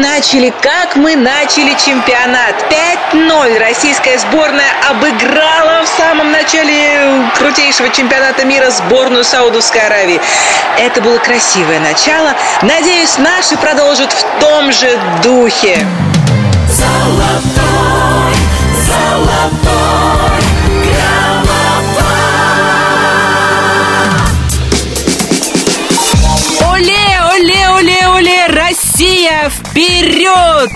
начали, как мы начали чемпионат. 5-0 российская сборная обыграла в самом начале крутейшего чемпионата мира сборную Саудовской Аравии. Это было красивое начало. Надеюсь, наши продолжат в том же духе. Золотой, золотой Россия, вперед!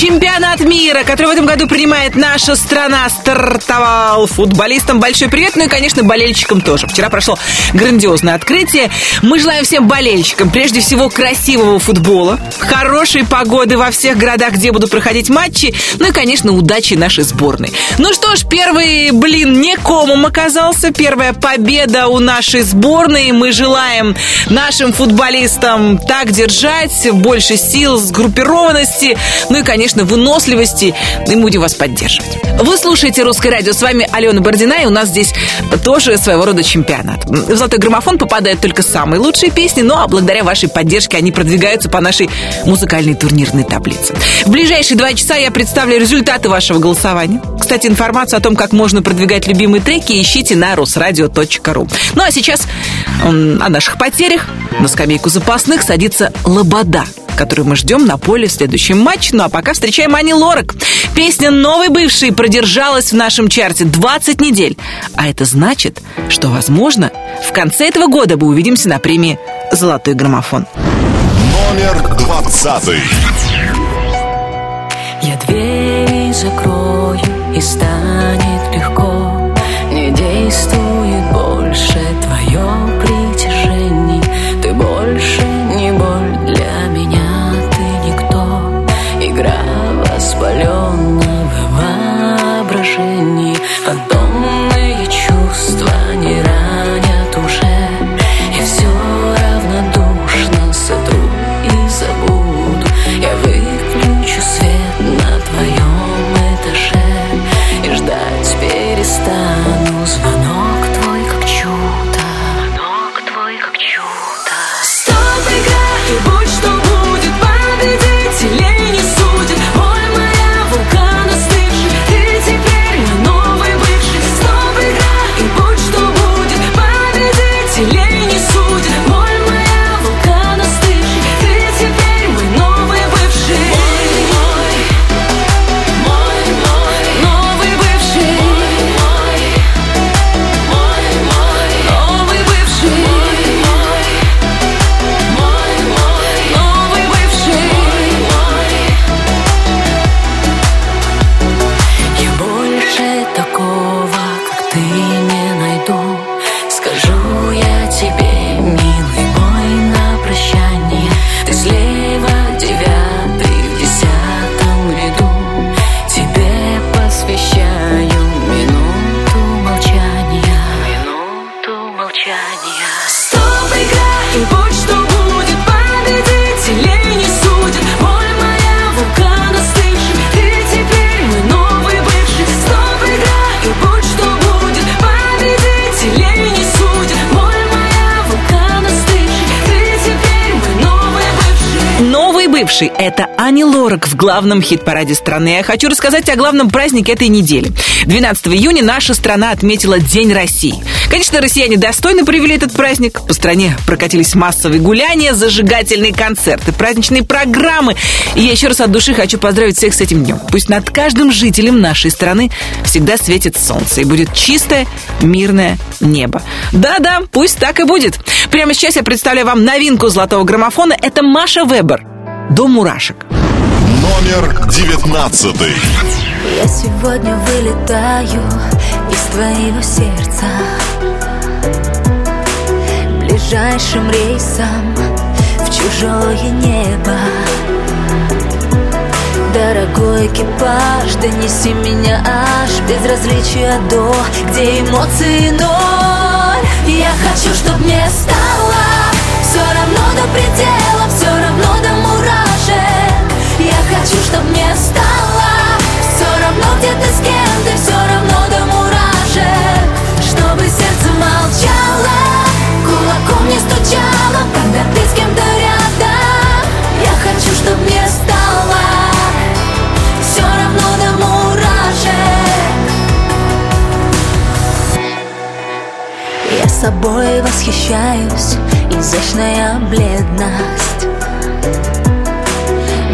Чемпионат мира, который в этом году принимает наша страна, стартовал. Футболистам большой привет, ну и, конечно, болельщикам тоже. Вчера прошло грандиозное открытие. Мы желаем всем болельщикам, прежде всего, красивого футбола, хорошей погоды во всех городах, где будут проходить матчи, ну и, конечно, удачи нашей сборной. Ну что ж, первый, блин, не комом оказался. Первая победа у нашей сборной. Мы желаем нашим футболистам так держать, больше сил, сгруппированности, ну и, конечно, конечно, выносливости, мы будем вас поддерживать. Вы слушаете «Русское радио». С вами Алена Бородина, и у нас здесь тоже своего рода чемпионат. В «Золотой граммофон» попадают только самые лучшие песни, ну а благодаря вашей поддержке они продвигаются по нашей музыкальной турнирной таблице. В ближайшие два часа я представлю результаты вашего голосования. Кстати, информацию о том, как можно продвигать любимые треки, ищите на русрадио.ру. Ну а сейчас о наших потерях. На скамейку запасных садится Лобода которую мы ждем на поле в следующем матче. Ну а пока встречаем Ани Лорак. Песня «Новый бывший» продержалась в нашем чарте 20 недель. А это значит, что, возможно, в конце этого года мы увидимся на премии «Золотой граммофон». Номер двадцатый. Я двери закрою и станет Ани Лорак в главном хит-параде страны. Я хочу рассказать о главном празднике этой недели. 12 июня наша страна отметила День России. Конечно, россияне достойно провели этот праздник. По стране прокатились массовые гуляния, зажигательные концерты, праздничные программы. И я еще раз от души хочу поздравить всех с этим днем. Пусть над каждым жителем нашей страны всегда светит солнце и будет чистое, мирное небо. Да-да, пусть так и будет. Прямо сейчас я представляю вам новинку золотого граммофона. Это Маша Вебер до мурашек. Номер девятнадцатый. Я сегодня вылетаю из твоего сердца. Ближайшим рейсом в чужое небо. Дорогой экипаж, донеси меня аж Безразличия до, где эмоции ноль. Я хочу, чтоб мне стало все равно до предела, чтоб мне стало Все равно где ты с кем ты, все равно до мурашек. Чтобы сердце молчало, кулаком не стучало Когда ты с кем-то рядом. Я хочу, чтоб мне стало Все равно до мурашек. Я собой восхищаюсь, изящная бледность.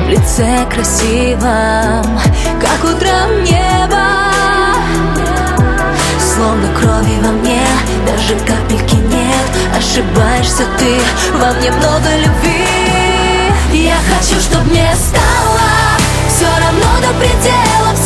В лице красивом, как утром небо. Словно крови во мне, даже капельки нет. Ошибаешься ты, во мне много любви. Я хочу, чтоб мне стало Все равно до предела,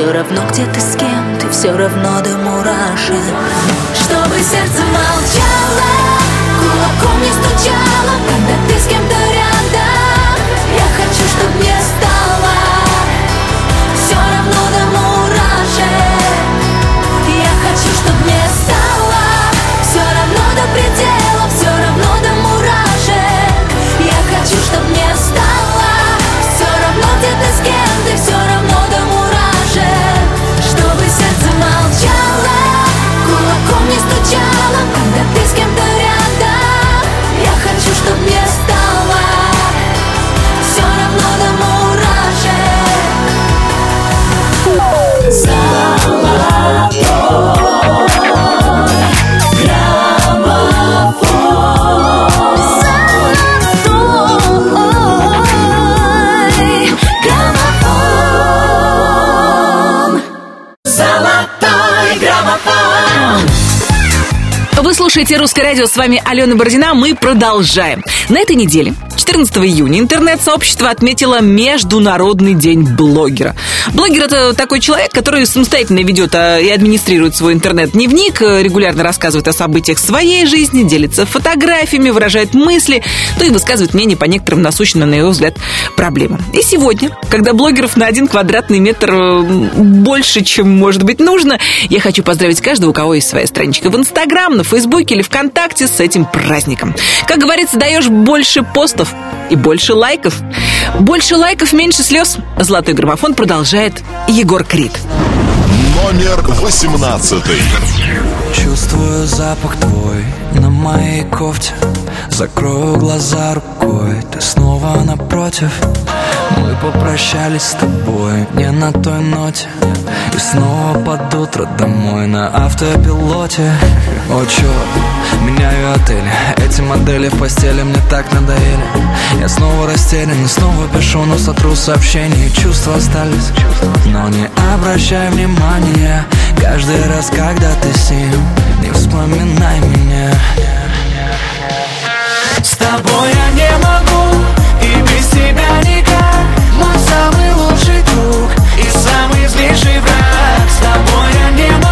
Все равно, где ты с кем, ты все равно до мурашек. Чтобы сердце молчало Кулаком не стучало, когда ты с кем-то рядом. Я хочу, чтобы мне слушаете «Русское радио», с вами Алена Бородина, мы продолжаем. На этой неделе, 14 июня, интернет-сообщество отметило Международный день блогера. Блогер – это такой человек, который самостоятельно ведет а, и администрирует свой интернет-дневник, э, регулярно рассказывает о событиях своей жизни, делится фотографиями, выражает мысли, то и высказывает мнение по некоторым насущным, на его взгляд, проблемам. И сегодня, когда блогеров на один квадратный метр э, больше, чем может быть нужно, я хочу поздравить каждого, у кого есть своя страничка в Инстаграм, на Фейсбуке или ВКонтакте с этим праздником. Как говорится, даешь больше постов и больше лайков. Больше лайков, меньше слез. Золотой граммофон продолжает Егор Крид. Номер восемнадцатый. Чувствую запах твой на моей кофте Закрою глаза рукой, ты снова напротив. Мы попрощались с тобой не на той ноте. И снова под утро домой на автопилоте. О, черт, меняю отель Эти модели в постели мне так надоели. Я снова растерян и снова пишу, но сотру сообщения. Чувства остались, но не обращай внимания. Каждый раз, когда ты с ним Не вспоминай меня С тобой я не могу И без тебя никак. Мой самый лучший друг И самый злейший враг. С тобой я не могу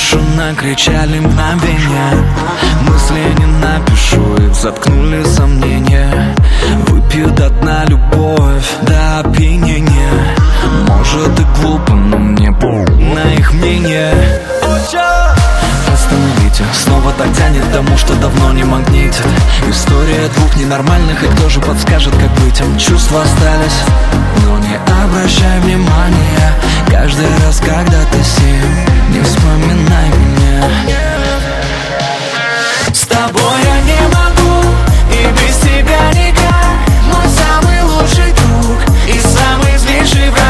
Душу накричали мгновения. Мысли не напишу, их заткнули сомнения. Выпью до дна любовь до опьянения. Может и глупо, но мне пол на их мнение Остановите, снова так тянет тому, что давно не магнитит. История двух ненормальных, и кто же подскажет, как быть им? Чувства остались, но не обращай внимания Каждый раз, когда ты с ним, не вспоминай меня. С тобой я не могу, и без тебя никак Мой самый лучший друг, и самый злейший враг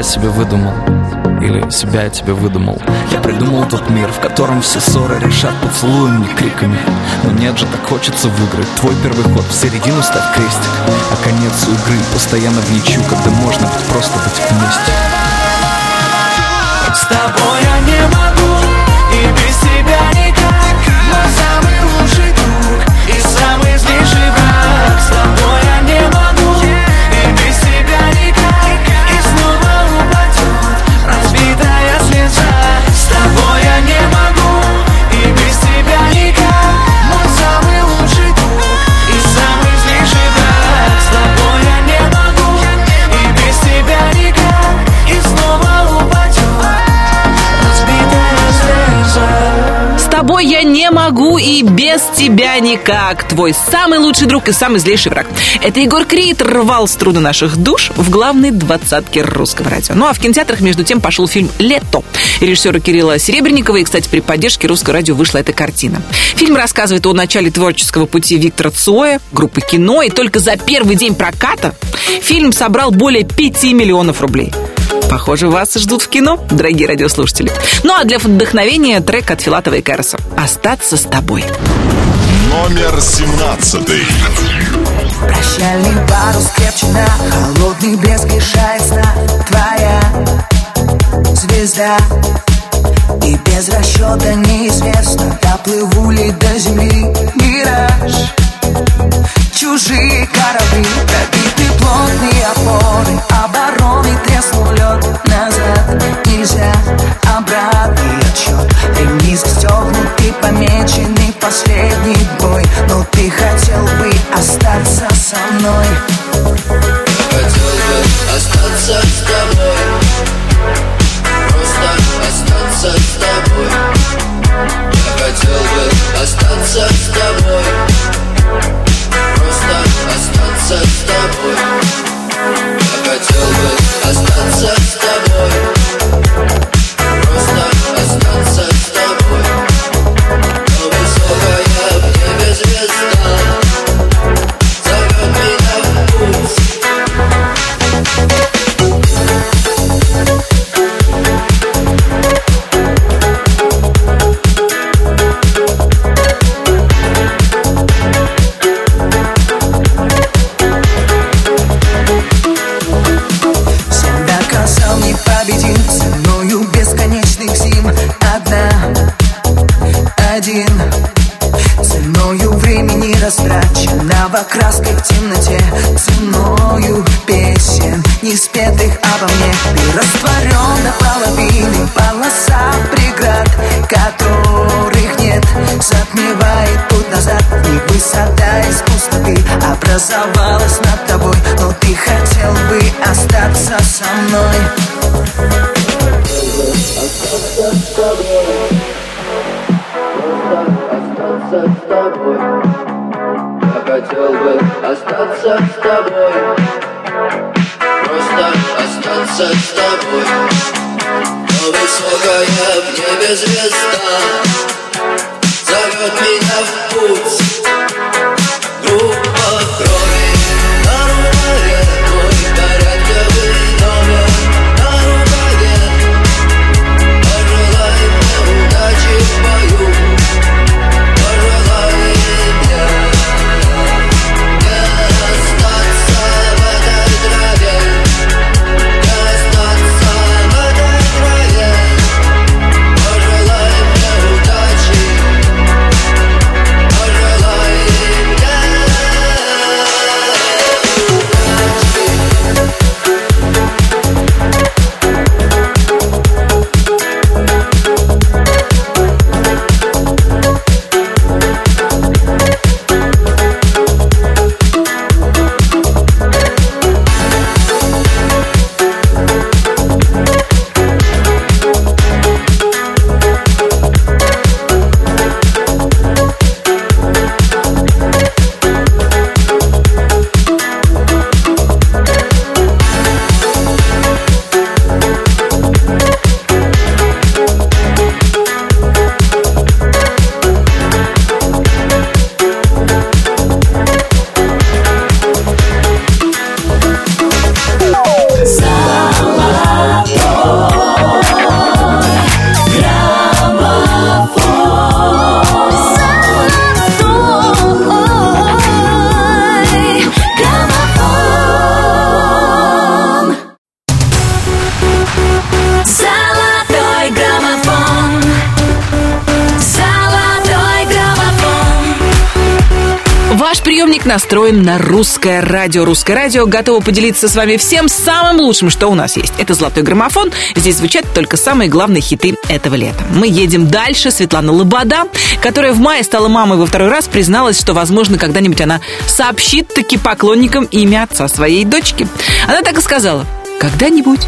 я себе выдумал. Или себя я тебе выдумал. Я придумал тот мир, в котором все ссоры решат поцелуем, не криками. Но нет же, так хочется выиграть. Твой первый ход в середину ставь крестик. А конец игры постоянно в ничью Когда можно быть просто быть вместе. С тобой я не могу И без тебя никак. Но самый лучший друг И самый злейший враг я не могу и без тебя никак. Твой самый лучший друг и самый злейший враг. Это Егор Крид рвал струны наших душ в главной двадцатке русского радио. Ну а в кинотеатрах, между тем, пошел фильм «Лето» режиссера Кирилла Серебренникова. И, кстати, при поддержке русского радио вышла эта картина. Фильм рассказывает о начале творческого пути Виктора Цоя, группы кино. И только за первый день проката фильм собрал более 5 миллионов рублей. Похоже, вас ждут в кино, дорогие радиослушатели. Ну а для вдохновения трек от Филатова и Кэрроса «Остаться с тобой». Номер семнадцатый. Прощальный парус крепчина Холодный блеск лишает сна Твоя звезда И без расчета неизвестно Доплыву ли до земли мираж Чужие корабли Пробиты плотные остаться со мной. Хотел бы остаться с тобой. Просто остаться с тобой. Я хотел бы остаться настроен на русское радио. Русское радио готово поделиться с вами всем самым лучшим, что у нас есть. Это «Золотой граммофон». Здесь звучат только самые главные хиты этого лета. Мы едем дальше. Светлана Лобода, которая в мае стала мамой во второй раз, призналась, что, возможно, когда-нибудь она сообщит таки поклонникам имя отца своей дочки. Она так и сказала. Когда-нибудь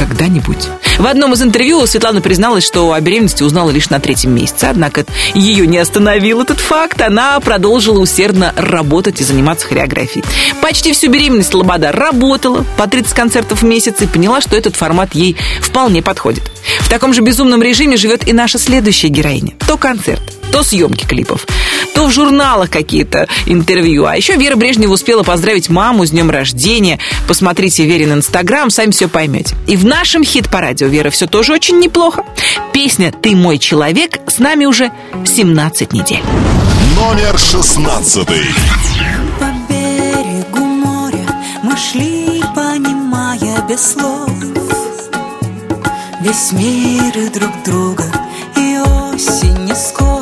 когда-нибудь. В одном из интервью Светлана призналась, что о беременности узнала лишь на третьем месяце, однако ее не остановил этот факт. Она продолжила усердно работать и заниматься хореографией. Почти всю беременность Лобода работала по 30 концертов в месяц и поняла, что этот формат ей вполне подходит. В таком же безумном режиме живет и наша следующая героиня. То концерт, то съемки клипов, то в журналах какие-то интервью. А еще Вера Брежнева успела поздравить маму с днем рождения. Посмотрите Верин Инстаграм, сами все поймете. И в нашем хит-параде у Веры все тоже очень неплохо. Песня «Ты мой человек» с нами уже 17 недель. Номер шестнадцатый. По берегу моря мы шли, понимая без слов Весь мир и друг друга, и осень не скоро,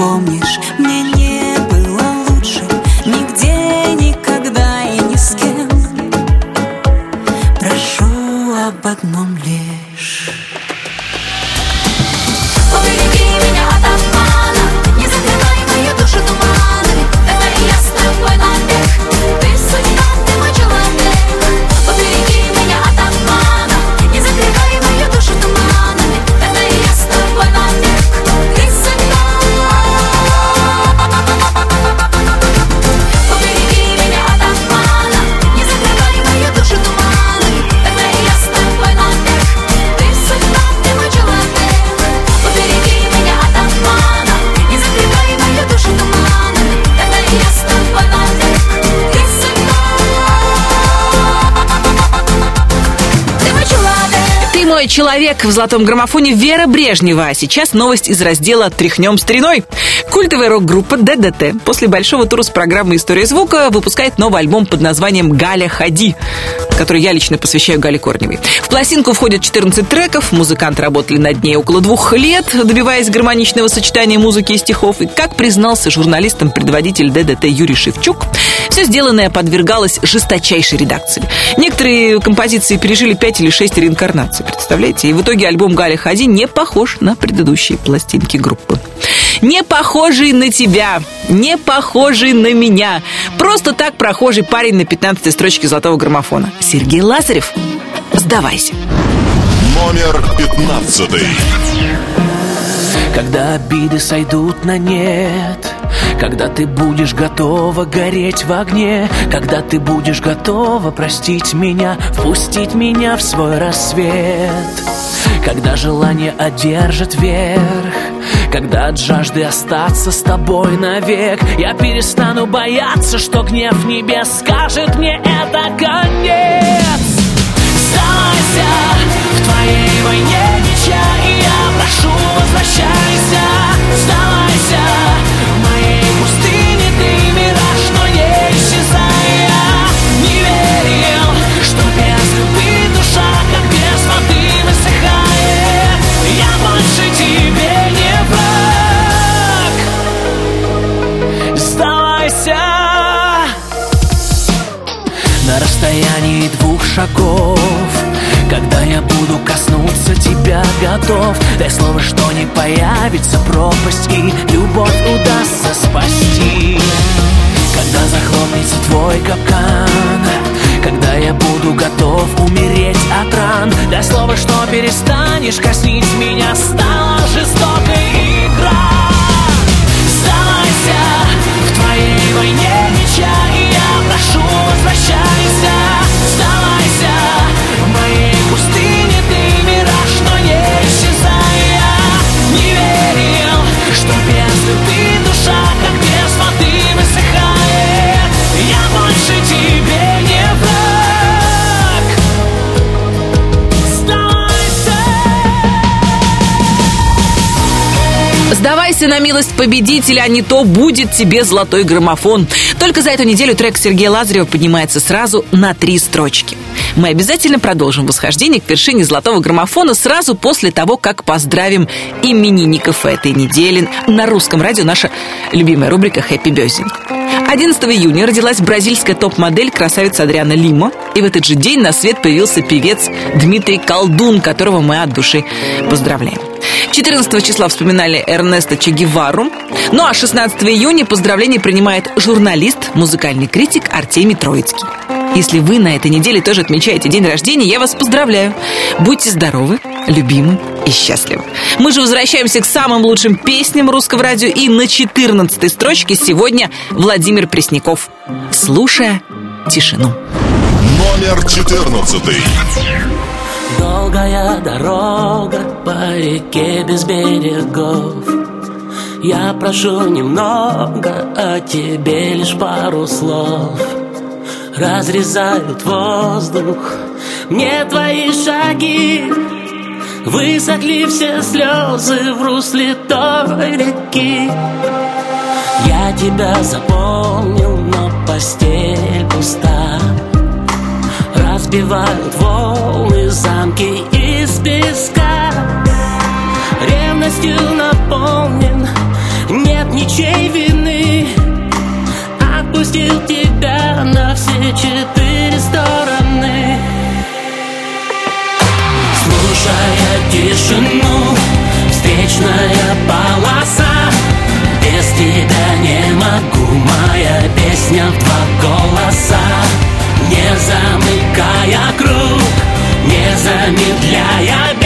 помнишь, мне человек в золотом граммофоне Вера Брежнева. А сейчас новость из раздела «Тряхнем стариной». Культовая рок-группа ДДТ после большого тура с программой «История звука» выпускает новый альбом под названием «Галя, ходи». Который я лично посвящаю Гале Корневой. В пластинку входят 14 треков, музыканты работали над ней около двух лет, добиваясь гармоничного сочетания музыки и стихов. И, как признался журналистам предводитель ДДТ Юрий Шевчук, все сделанное подвергалось жесточайшей редакции. Некоторые композиции пережили 5 или 6 реинкарнаций, представляете? И в итоге альбом Галя Хади не похож на предыдущие пластинки группы. Не похожий на тебя, не похожий на меня. Просто так прохожий парень на 15 строчке золотого граммофона. Сергей Лазарев, сдавайся. Номер пятнадцатый. Когда обиды сойдут на нет Когда ты будешь готова гореть в огне Когда ты будешь готова простить меня Впустить меня в свой рассвет Когда желание одержит верх Когда от жажды остаться с тобой навек Я перестану бояться, что гнев небес Скажет мне это конец Сдавайся в твоей войне меча И я прошу, возвращайся. Сдавайся в шагов. Когда я буду коснуться тебя готов Дай слово, что не появится пропасть И любовь удастся спасти. Когда захлопнется твой капкан Когда я буду готов умереть от ран Дай слово, что перестанешь коснить меня Стала жестокой игра. Сдавайся в твоей войне меча И я прошу, возвращайся. Сдавайся Сдавай Сдавайся на милость победителя, а не то будет тебе золотой граммофон. Только за эту неделю трек Сергея Лазарева поднимается сразу на три строчки. Мы обязательно продолжим восхождение к вершине золотого граммофона сразу после того, как поздравим именинников этой недели. На русском радио наша любимая рубрика «Хэппи Бёзинг». 11 июня родилась бразильская топ-модель красавица Адриана Лимо. И в этот же день на свет появился певец Дмитрий Колдун, которого мы от души поздравляем. 14 числа вспоминали Эрнеста Че Гевару. Ну а 16 июня поздравления принимает журналист, музыкальный критик Артемий Троицкий. Если вы на этой неделе тоже отмечаете день рождения, я вас поздравляю. Будьте здоровы, любимы и счастливы. Мы же возвращаемся к самым лучшим песням русского радио. И на 14 строчке сегодня Владимир Пресняков. Слушая тишину. Номер четырнадцатый. Долгая дорога по реке без берегов Я прошу немного, а тебе лишь пару слов. Разрезают воздух мне твои шаги. Высохли все слезы в русле той реки. Я тебя запомнил, но постель пуста. Разбивают волны замки из песка Ревностью наполнен, нет ничей вины. Отпустил тебя на все четыре стороны. Слушая тишину, встречная полоса. Без тебя не могу, моя песня в два голоса. Не замыкая круг, не замедляя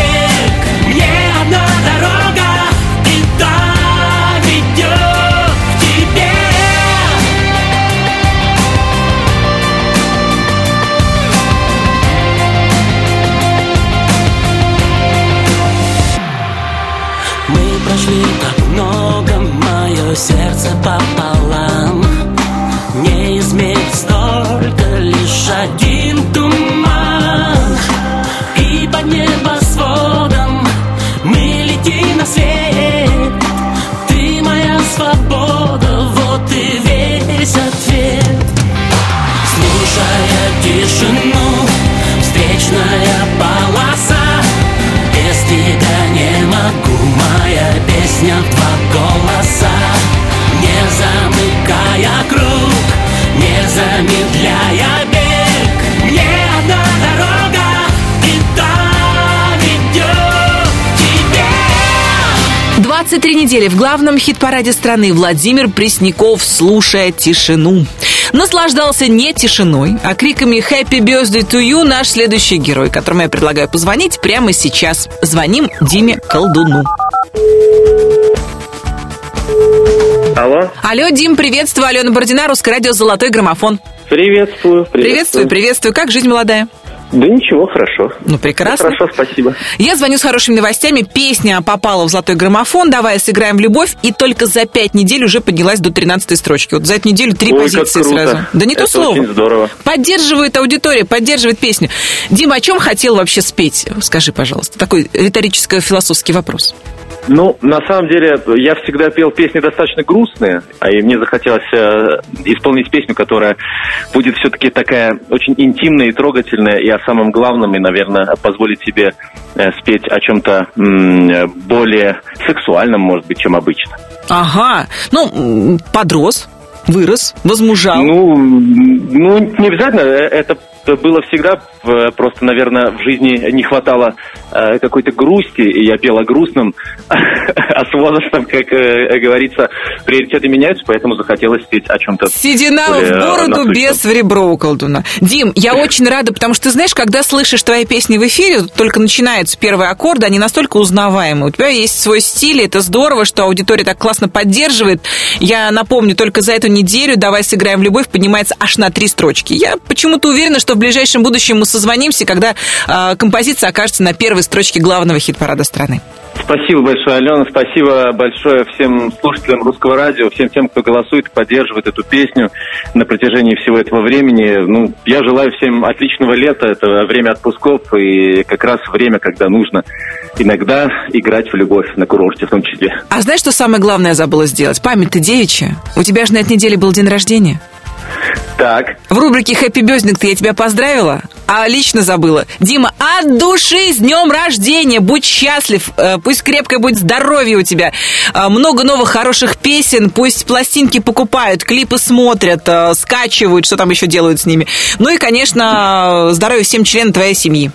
Сердце пополам. Не измерить столько Лишь один туман. И под небосводом Мы летим на свет. Ты моя свобода Вот и весь ответ. Слушая тишину Встречная полоса. Без тебя не могу Моя песня в два три недели в главном хит-параде страны Владимир Пресняков «Слушая тишину». Наслаждался не тишиной, а криками «Happy birthday to you» наш следующий герой, которому я предлагаю позвонить прямо сейчас. Звоним Диме Колдуну. Алло, Алло, Дим, приветствую. Алена Бородина, Русское радио «Золотой граммофон». приветствую, Приветствую, приветствую. Как жизнь молодая? Да ничего, хорошо. Ну, прекрасно. Хорошо, спасибо. Я звоню с хорошими новостями. Песня попала в золотой граммофон. Давай сыграем в любовь. И только за пять недель уже поднялась до 13 строчки. Вот за эту неделю три Ой, позиции сразу. Да не то Это слово. очень здорово. Поддерживает аудитория, поддерживает песню. Дима, о чем хотел вообще спеть? Скажи, пожалуйста. Такой риторическо-философский вопрос. Ну, на самом деле, я всегда пел песни достаточно грустные, а и мне захотелось э, исполнить песню, которая будет все-таки такая очень интимная и трогательная, и о самом главном, и, наверное, позволит себе э, спеть о чем-то м, более сексуальном, может быть, чем обычно. Ага. Ну, подрос, вырос, возмужал. Ну, ну, не обязательно. Э, Это было всегда. э, Просто, наверное, в жизни не хватало э, какой-то грусти, и я пел о грустном. А с возрастом, как э, говорится, приоритеты меняются, поэтому захотелось спеть о чем-то. Седина в бороду, без в ребро у колдуна. Дим, я очень рада, потому что ты знаешь, когда слышишь твои песни в эфире, только начинаются первые аккорды, они настолько узнаваемы. У тебя есть свой стиль, и это здорово, что аудитория так классно поддерживает. Я напомню, только за эту неделю «Давай сыграем в любовь» поднимается аж на три строчки. Я почему-то уверена, что в ближайшем будущем мы созвонимся, когда а, композиция окажется на первой строчке главного хит-парада страны. Спасибо большое, Алена. Спасибо большое всем слушателям русского радио, всем тем, кто голосует и поддерживает эту песню на протяжении всего этого времени. Ну, я желаю всем отличного лета. Это время отпусков и как раз время, когда нужно иногда играть в любовь на курорте в том числе. А знаешь, что самое главное я забыла сделать? Память-то девичья. У тебя же на этой неделе был день рождения. Так, В рубрике «Хэппи Бёздник» я тебя поздравила, а лично забыла. Дима, от души с днем рождения! Будь счастлив, э, пусть крепкое будет здоровье у тебя. Э, Много новых хороших песен, пусть пластинки покупают, клипы смотрят, э, скачивают, что там еще делают с ними. Ну и, конечно, здоровья всем членам твоей семьи.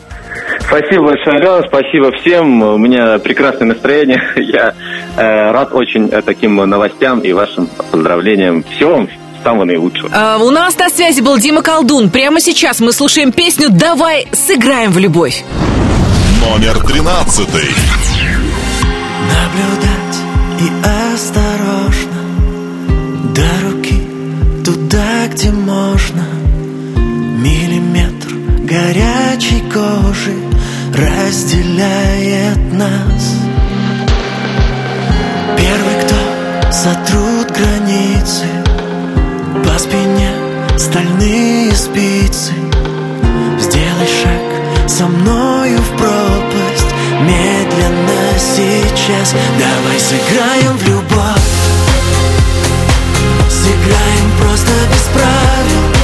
спасибо большое, Алена. Спасибо всем. У меня прекрасное настроение. Я э, рад очень таким новостям и вашим поздравлениям. Всего вам самого наилучшего. Э, У нас на связи был Дима Колдун. Прямо сейчас мы слушаем песню «Давай сыграем в любовь». Номер тринадцатый. Наблюдать и осторожно До руки туда, где можно Миллиметр горячей кожи Разделяет нас Первый, кто сотрут границы По спине стальные спицы. Сделай шаг со мною в пропасть. Медленно сейчас. Давай сыграем в любовь. Сыграем просто без правил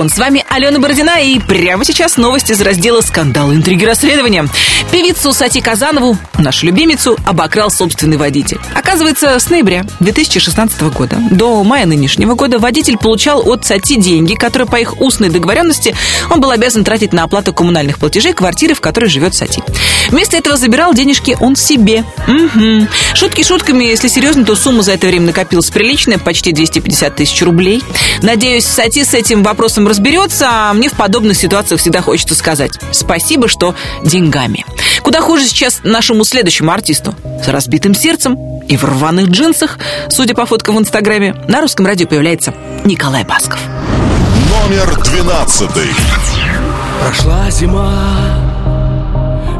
«Золотой граммофон». С вами Алена Бородина. И прямо сейчас новости из раздела «Скандалы, интриги, расследования». Певицу Сати Казанову, нашу любимицу, обокрал собственный водитель. Оказывается, с ноября 2016 года до мая нынешнего года водитель получал от Сати деньги, которые по их устной договоренности он был обязан тратить на оплату коммунальных платежей квартиры, в которой живет Сати. Вместо этого забирал денежки он себе. Мгм. Шутки шутками, если серьезно, то сумма за это время накопилась приличная, почти 250 тысяч рублей. Надеюсь, Сати с этим вопросом разберется, а мне в подобных ситуациях всегда хочется сказать спасибо, что деньгами. Куда хуже сейчас нашему следующему артисту. С разбитым сердцем и в рваных джинсах, судя по фоткам в Инстаграме, на русском радио появляется Николай Басков. Номер двенадцатый. Прошла зима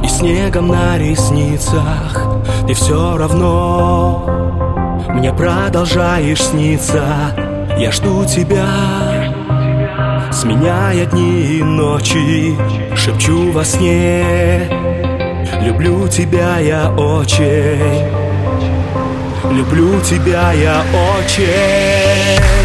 И снегом на ресницах Ты все равно Мне продолжаешь сниться Я жду тебя Сменяя дни и ночи Шепчу во сне Люблю тебя я очень. Люблю тебя я очень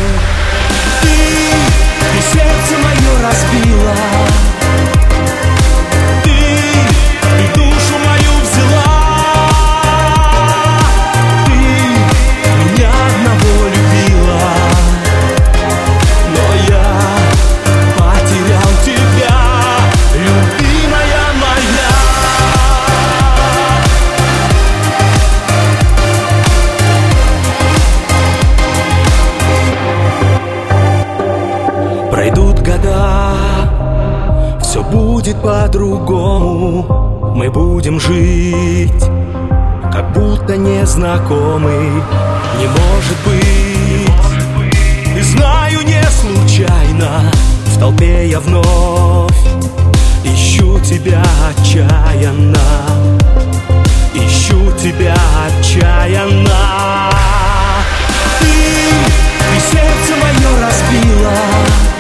будет по-другому. Мы будем жить, как будто незнакомы. Не может быть, и знаю не случайно. В толпе я вновь ищу тебя отчаянно. Ищу тебя отчаянно. Ты, ты сердце мое разбила.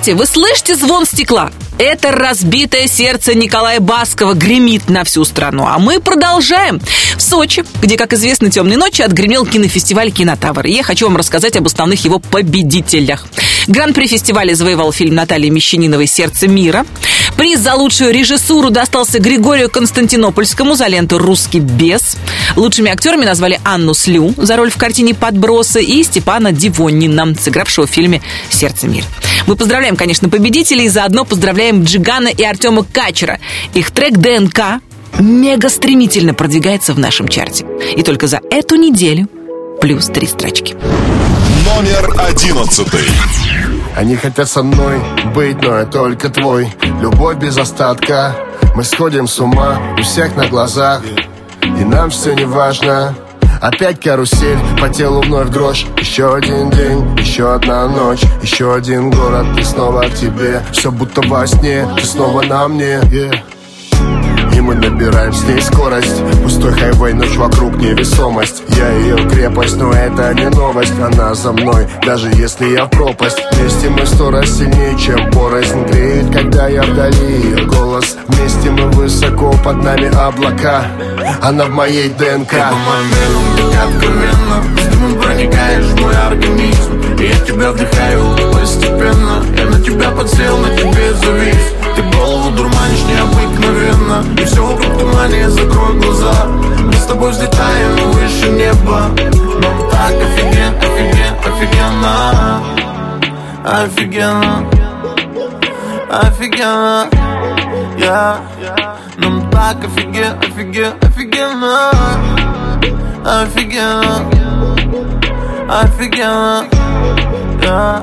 Слышите? Вы слышите звон стекла? Это разбитое сердце Николая Баскова гремит на всю страну. А мы продолжаем. В Сочи, где, как известно, темной ночи отгремел кинофестиваль «Кинотавр». И я хочу вам рассказать об основных его победителях. Гран-при фестиваля завоевал фильм Натальи Мещаниновой «Сердце мира». Приз за лучшую режиссуру достался Григорию Константинопольскому за ленту «Русский бес». Лучшими актерами назвали Анну Слю за роль в картине «Подбросы» и Степана Дивонина, сыгравшего в фильме «Сердце мира». Мы поздравляем, конечно, победителей, и заодно поздравляем Джигана и Артема Качера. Их трек «ДНК» мега стремительно продвигается в нашем чарте. И только за эту неделю плюс три строчки. Номер одиннадцатый. Они хотят со мной быть, но я только твой Любовь без остатка Мы сходим с ума у всех на глазах И нам все не важно. Опять карусель, по телу вновь дрожь. Еще один день, еще одна ночь. Еще один город, и снова к тебе. Все будто во сне, ты снова на мне. Yeah. И мы набираем с ней скорость. Пустой хайвей, ночь вокруг невесомость. Я ее крепость, но это не новость. Она за мной, даже если я в пропасть. Вместе мы сто раз сильнее, чем порознь Греет, когда я вдали ее голос. Вместе мы высоко, под нами облака. Она в моей ДНК. Ты по венам так откровенно дымом проникаешь в мой организм. И я тебя вдыхаю постепенно. Я на тебя подсел, на тебе завис Ты голову дурманишь необыкновенно. И все вокруг тумане, закрой глаза. Мы с тобой взлетаем выше неба. Нам так офиген, офиген, офигенно. Офигенно Офигенно Я. Нам так офиген, офиген, офигенно. Офигенно Офигенно Я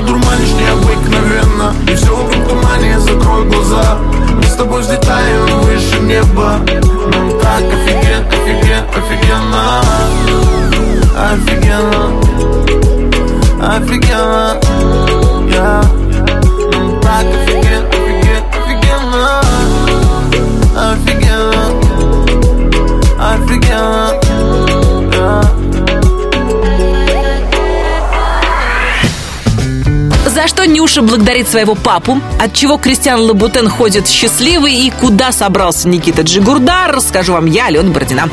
дурманишь необыкновенно И все вокруг тумане, закрой глаза. Мы с тобой взлетаем выше неба Нам так офиген, офиген, офигенно. Офигенно. Офигенно. Я. Нам так офиген, что Нюша благодарит своего папу, от чего Кристиан Лабутен ходит счастливый и куда собрался Никита Джигурдар, расскажу вам я, Алена Бородина.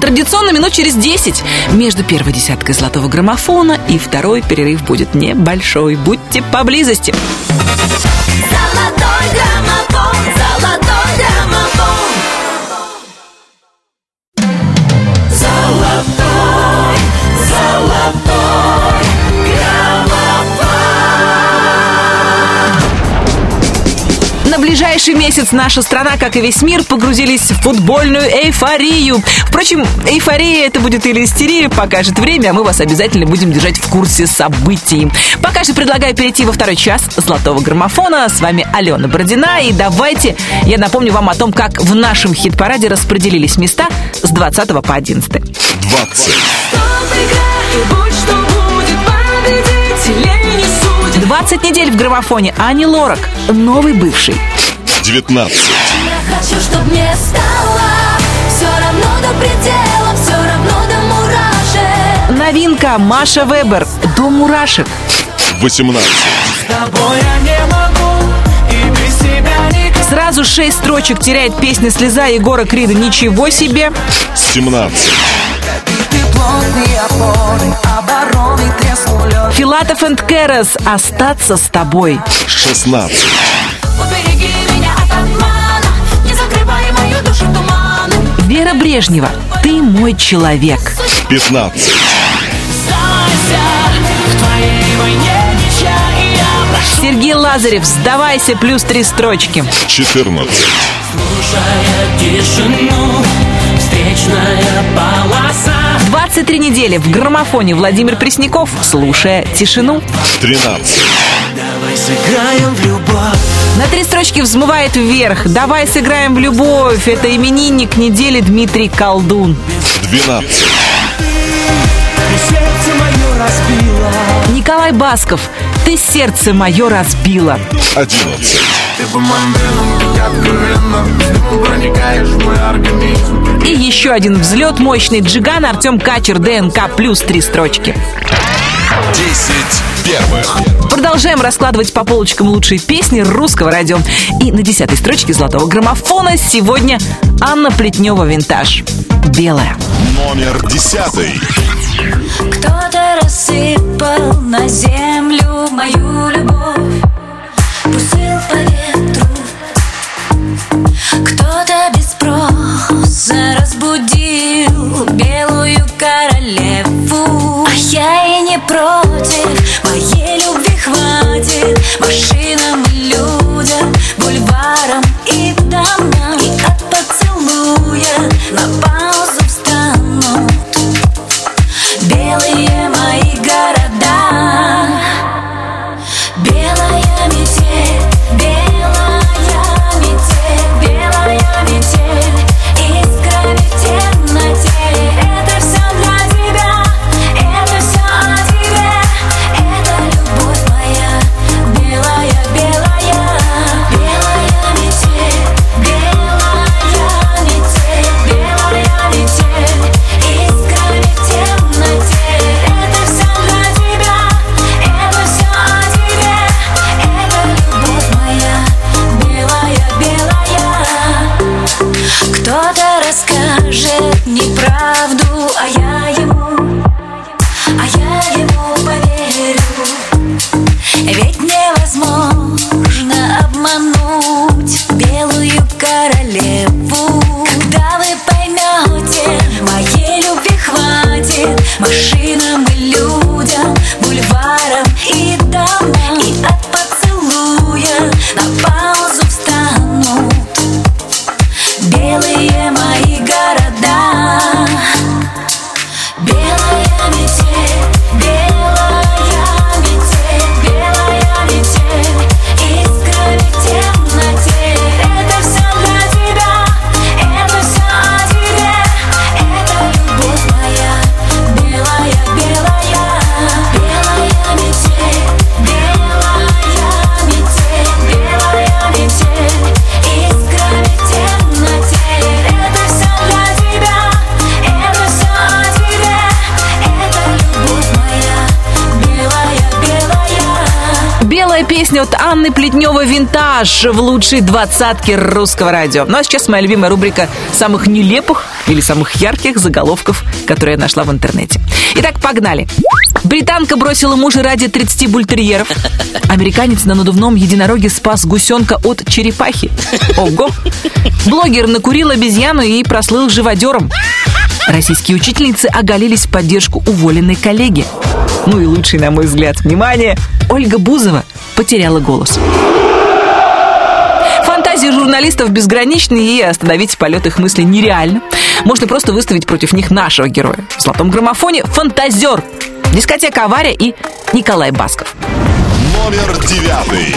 Традиционно минут через 10 между первой десяткой золотого граммофона и второй перерыв будет небольшой. Будьте поблизости. Золотой граммофон, ближайший месяц наша страна, как и весь мир, погрузились в футбольную эйфорию. Впрочем, эйфория это будет или истерия, покажет время, а мы вас обязательно будем держать в курсе событий. Пока же предлагаю перейти во второй час золотого граммофона. С вами Алена Бородина. И давайте я напомню вам о том, как в нашем хит-параде распределились места с 20 по 11. 20. Будь что будет, победителей не судят. 20 недель в граммофоне Ани Лорак, новый бывший. 19. Я хочу, чтоб мне стало все равно до предела, все равно до мурашек. Новинка Маша Вебер, до мурашек. 18. С тобой я не могу И без тебя никак Сразу шесть строчек теряет песня «Слеза» Егора Крида. Ничего себе! 17. Ты плотные опоры, обороны тресну лед Филатов энд Кэрос «Остаться с тобой». 16. Вера Брежнева «Ты мой человек». 15. В твоей войне ничья И я прошу Сергей Лазарев «Сдавайся» плюс три строчки. 14. Слушая тишину Встречная полоса 23 недели в граммофоне Владимир Пресняков «Слушая тишину». 13. Давай сыграем в На три строчки взмывает вверх. «Давай сыграем в любовь». Это именинник недели Дмитрий Колдун. 12. Ты сердце мое разбила Николай Басков «Ты сердце мое разбила». 11. Ты по моим венам так откровенно С дымом проникаешь в мой организм И еще один взлет мощный Джиган Артем Качер ДНК плюс три строчки. 10 первых. Продолжаем раскладывать по полочкам лучшие песни русского радио. И на десятой строчке золотого граммофона сегодня Анна Плетнева «Винтаж». Белая. Номер 10. Кто-то рассыпал на землю мою любовь, Плетнева «Винтаж» в лучшей двадцатке русского радио. Ну а сейчас моя любимая рубрика самых нелепых или самых ярких заголовков, которые я нашла в интернете. Итак, погнали. Британка бросила мужа ради 30 бультерьеров. Американец на надувном единороге спас гусенка от черепахи. Ого! Блогер накурил обезьяну и прослыл живодером. Российские учительницы оголились в поддержку уволенной коллеги. Ну и лучший, на мой взгляд, внимание, Ольга Бузова потеряла голос. Журналистов безграничны, и остановить полет их мыслей нереально. Можно просто выставить против них нашего героя. В золотом граммофоне «Фантазер», дискотека «Авария» и Николай Басков. Номер девятый.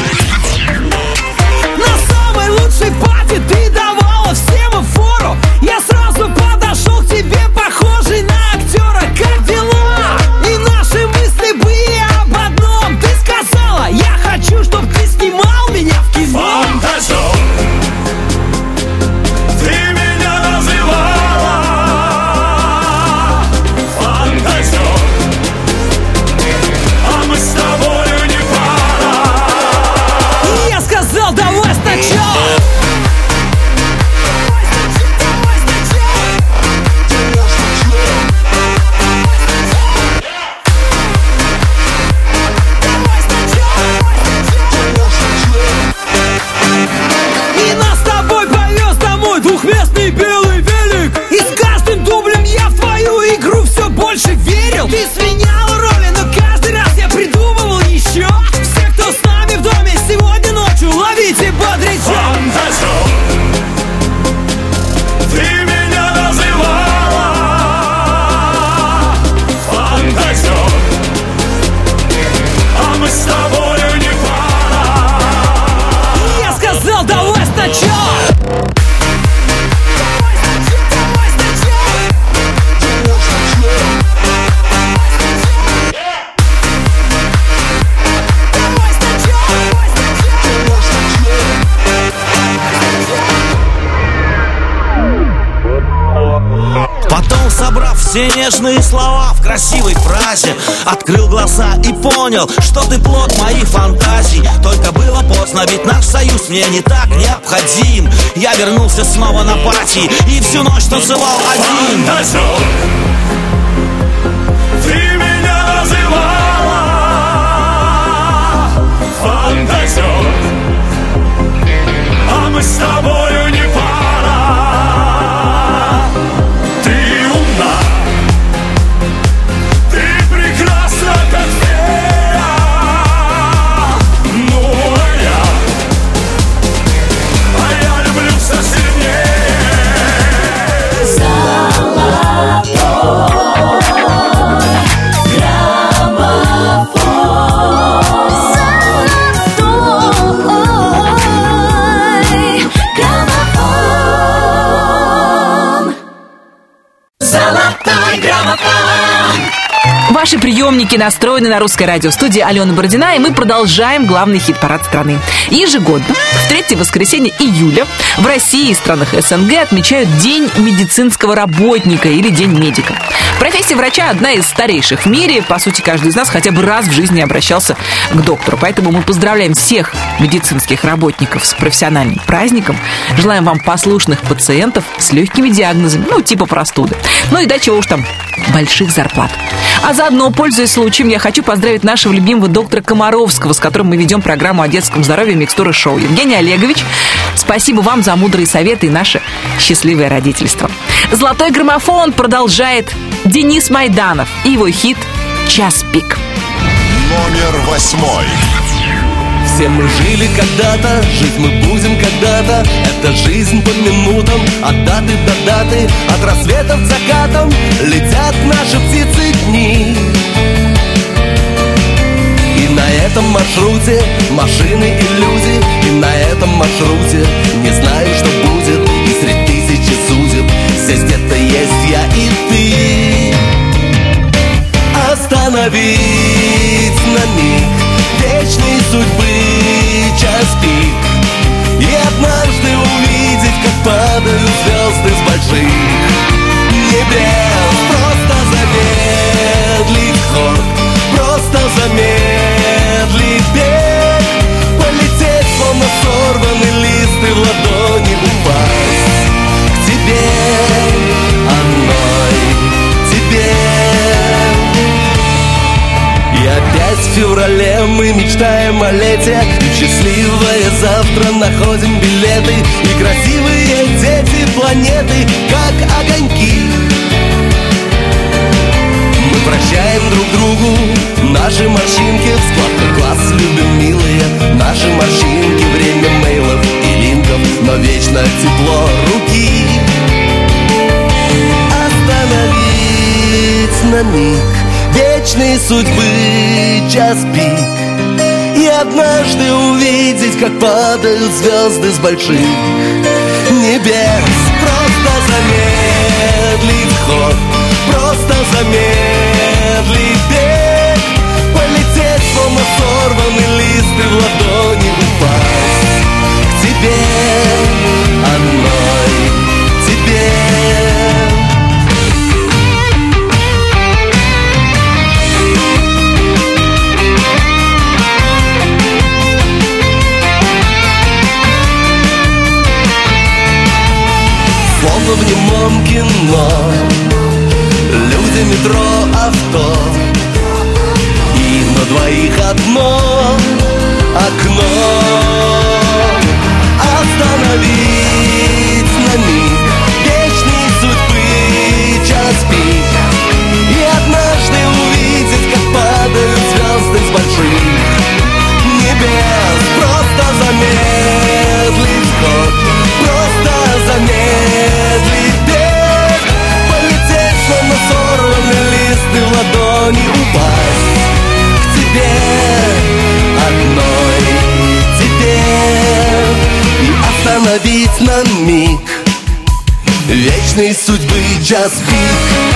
На самой лучшей пати ты давала всем фору Я сразу подошел к тебе, все нежные слова в красивой фразе. Открыл глаза и понял, что ты плод моих фантазий. Только было поздно, ведь наш союз мне не так необходим. Я вернулся снова на пати и всю ночь танцевал один. Фантазер, ты меня называла. Фантазер, а мы с тобою не приемники настроены на русское радио. В студии Алена Бородина, и мы продолжаем главный хит-парад страны. Ежегодно, в третье воскресенье июля, в России и странах СНГ отмечают День медицинского работника или День медика. Профессия врача одна из старейших в мире. По сути, каждый из нас хотя бы раз в жизни обращался к доктору. Поэтому мы поздравляем всех медицинских работников с профессиональным праздником. Желаем вам послушных пациентов с легкими диагнозами, ну, типа простуды. Ну и да, чего уж там, больших зарплат. А заодно, пользуясь случаем, я хочу поздравить нашего любимого доктора Комаровского, с которым мы ведем программу о детском здоровье «Микстура шоу». Евгений Олегович, спасибо вам за мудрые советы и наше счастливое родительство. Золотой граммофон продолжает Денис Майданов и его хит «Час пик». Номер восьмой. Все мы жили когда-то, жить мы будем когда-то. Это жизнь по минутам, от даты до даты От рассветов к закатам. Летят наши птицы дни. И на этом маршруте машины и люди И на этом маршруте не знаю, что будет И среди тысячи судеб. Здесь где-то есть я и ты Остановить на миг вечной судьбы час пик. И однажды увидеть, как падают звезды с больших небес. Просто замедлить ход, просто замедлить бег. Полететь, словно сорванный лист и в ладони опять в феврале мы мечтаем о лете. И счастливое завтра находим билеты. И красивые дети планеты, как огоньки. Мы прощаем друг другу наши морщинки. В складках глаз любим милые Наши морщинки, время мейлов и линков Но вечно тепло руки. Остановить на миг вечной судьбы час пик. И однажды увидеть, как падают звезды с больших небес. Просто замедлить ход, просто замедлить бег. Полететь, словно сорванный лист и в ладони немом кино Люди, метро, авто. И на двоих одно окно. Остановить на миг. Вечной судьбы час пик. И однажды увидеть, как падают звезды с больших небес ладони упасть К тебе, одной. Тебе И остановить на миг Вечной судьбы час пик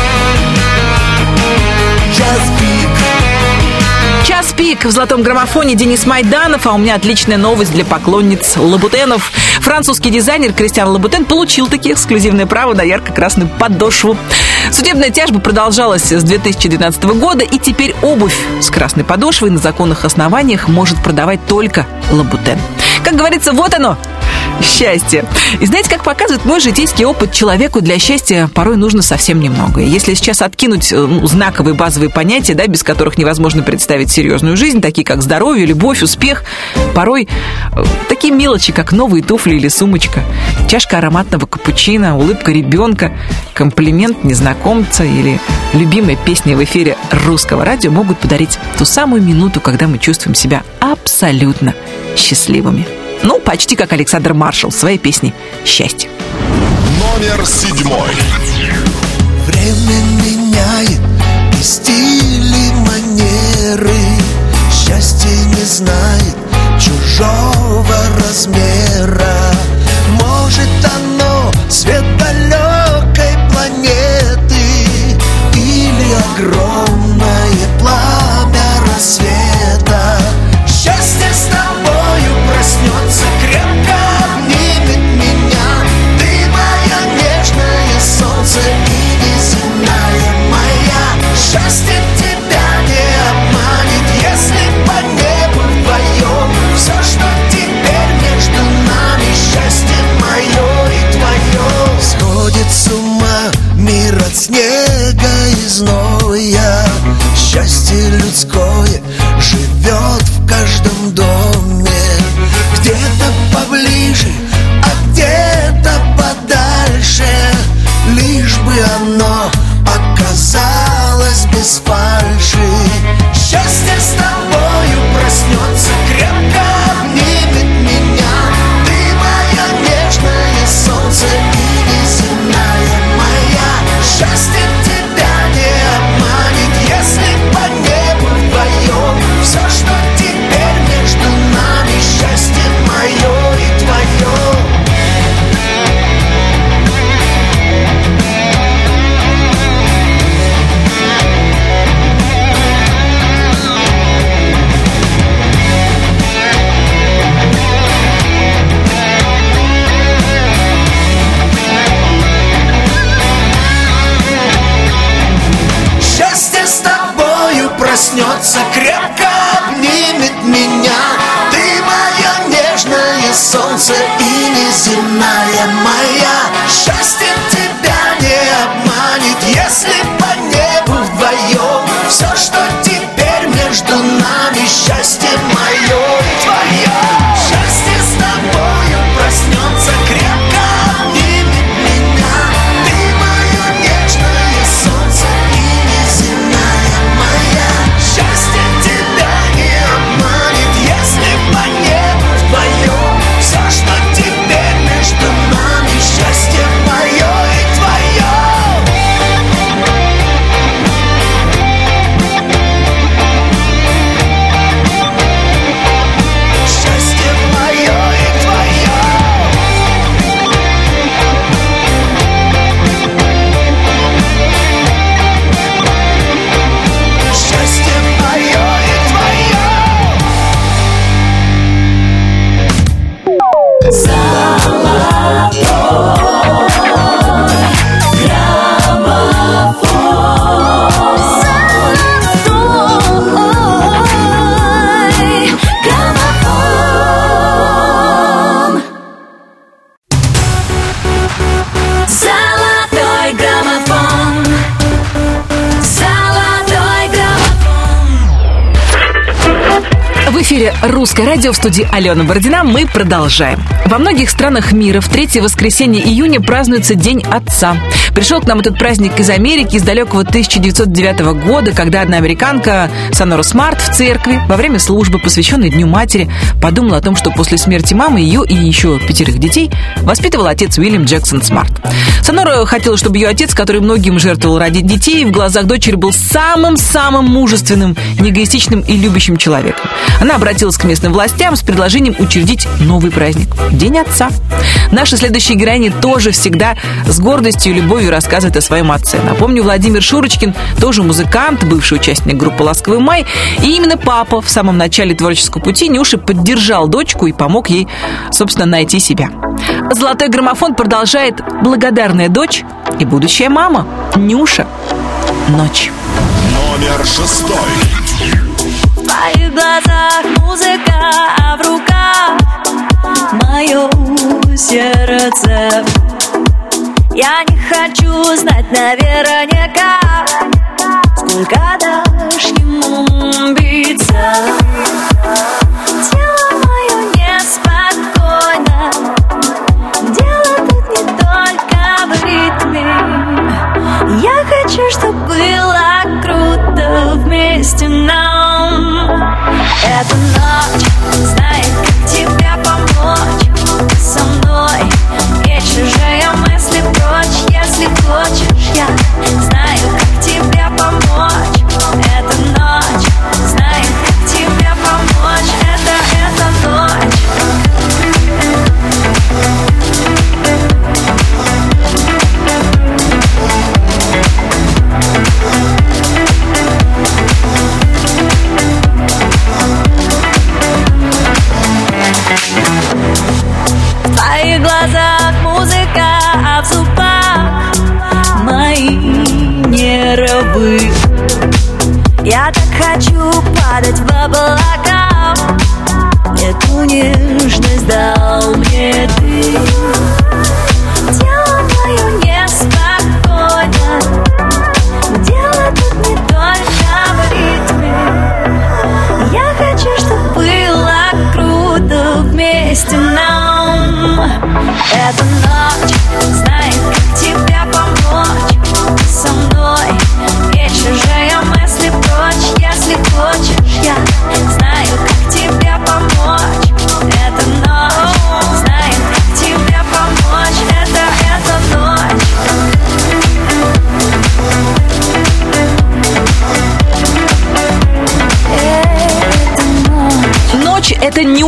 Час пик в золотом граммофоне Денис Майданов, а у меня отличная новость для поклонниц лабутенов. Французский дизайнер Кристиан Лабутен получил таки эксклюзивное право на ярко-красную подошву. Судебная тяжба продолжалась с 2012 года, и теперь обувь с красной подошвой на законных основаниях может продавать только Лабутен. Как говорится, вот оно, счастье. И знаете, как показывает мой житейский опыт, человеку для счастья порой нужно совсем немного. Если сейчас откинуть э, ну, знаковые базовые понятия, да, без которых невозможно представить серьезную жизнь, такие как здоровье, любовь, успех, порой э, такие мелочи, как новые туфли или сумочка, чашка ароматного капучино, улыбка ребенка, комплимент незнакомца или любимая песня в эфире русского радио могут подарить ту самую минуту, когда мы чувствуем себя абсолютно счастливыми. Ну, почти как Александр Маршал в своей песне «Счастье». Номер седьмой. Время меняет и стили, манеры Счастье не знает чужого размера Может оно свет далекой планеты Или огромная «Русское радио» в студии Алена Бородина. Мы продолжаем. Во многих странах мира в третье воскресенье июня празднуется День Отца. Пришел к нам этот праздник из Америки, из далекого 1909 года, когда одна американка Сонора Смарт в церкви во время службы, посвященной Дню Матери, подумала о том, что после смерти мамы ее и еще пятерых детей воспитывал отец Уильям Джексон Смарт. Сонора хотела, чтобы ее отец, который многим жертвовал ради детей, в глазах дочери был самым-самым мужественным, неэгоистичным и любящим человеком. Она обратилась к местным властям с предложением учредить новый праздник – День Отца. Наши следующие героини тоже всегда с гордостью и любовью рассказывают о своем отце. Напомню, Владимир Шурочкин тоже музыкант, бывший участник группы «Ласковый май». И именно папа в самом начале творческого пути Нюши поддержал дочку и помог ей, собственно, найти себя. «Золотой граммофон» продолжает «Благодарная дочь» и будущая мама Нюша. Ночь. Номер шестой. В твоих глазах музыка, а в руках мое сердце Я не хочу знать наверняка Сколько дашь ему биться Тело мое неспокойно Дело тут не только в ритме. Я хочу, чтобы было круто вместе нам. Эта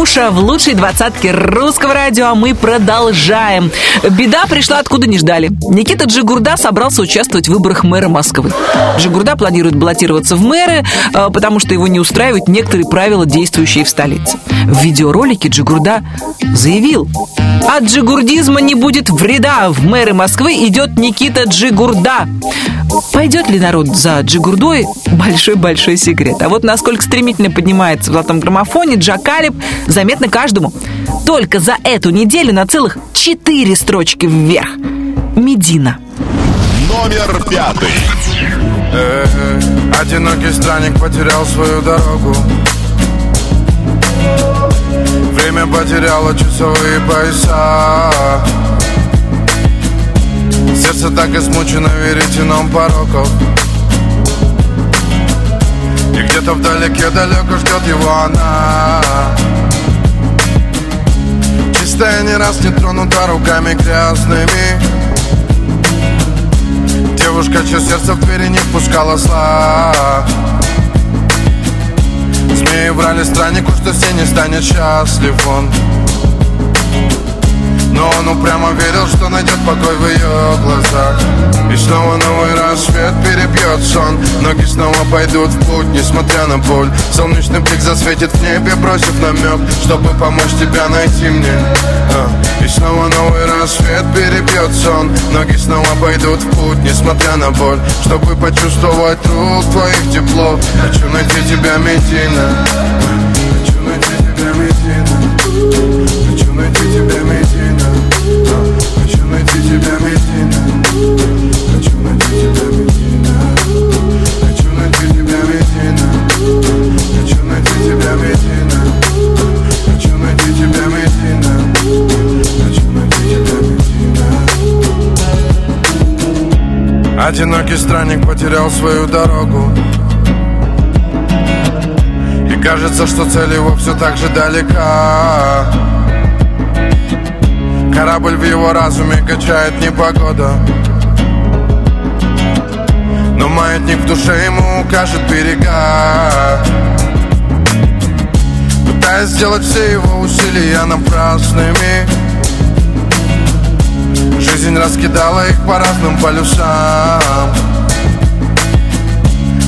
Нюша в лучшей двадцатке русского радио, а мы продолжаем. Беда пришла откуда не ждали. Никита Джигурда собрался участвовать в выборах мэра Москвы. Джигурда планирует баллотироваться в мэры, э, потому что его не устраивают некоторые правила, действующие в столице. В видеоролике Джигурда заявил, от джигурдизма не будет вреда. В мэры Москвы идет Никита Джигурда. Пойдет ли народ за Джигурдой – большой-большой секрет. А вот насколько стремительно поднимается в золотом граммофоне Джакалиб, заметно каждому. Только за эту неделю на целых четыре строчки вверх. Медина. Номер пятый. Э, Одинокий странник потерял свою дорогу Время потеряло часовые пояса Сердце так измучено веретеном пороков И где-то вдалеке далеко ждет его она. Чистая не раз не тронута руками грязными. Девушка, чье сердце в двери не впускала зла. Змеи врали страннику, что все не станет счастлив он но он упрямо верил, что найдет покой в ее глазах. И снова новый рассвет перебьет сон. Ноги снова пойдут в путь, несмотря на боль. Солнечный блик засветит в небе, бросив намек Чтобы помочь тебя найти мне. А. И снова новый рассвет перебьет сон. Ноги снова пойдут в путь, несмотря на боль. Чтобы почувствовать рук твоих тепло Хочу найти тебя, Медина Хочу найти тебя, Медина Хочу найти тебя, Медина найти тебя, Медина Хочу найти тебя, Медина Хочу найти тебя, Медина Хочу найти тебя, Медина Хочу найти тебя, Медина Хочу найти тебя, Медина Одинокий странник потерял свою дорогу. И кажется, что цель его все так же далека Корабль в его разуме качает непогода. Но маятник в душе ему укажет берега. Пытаясь сделать все его усилия напрасными Жизнь раскидала их по разным полюсам.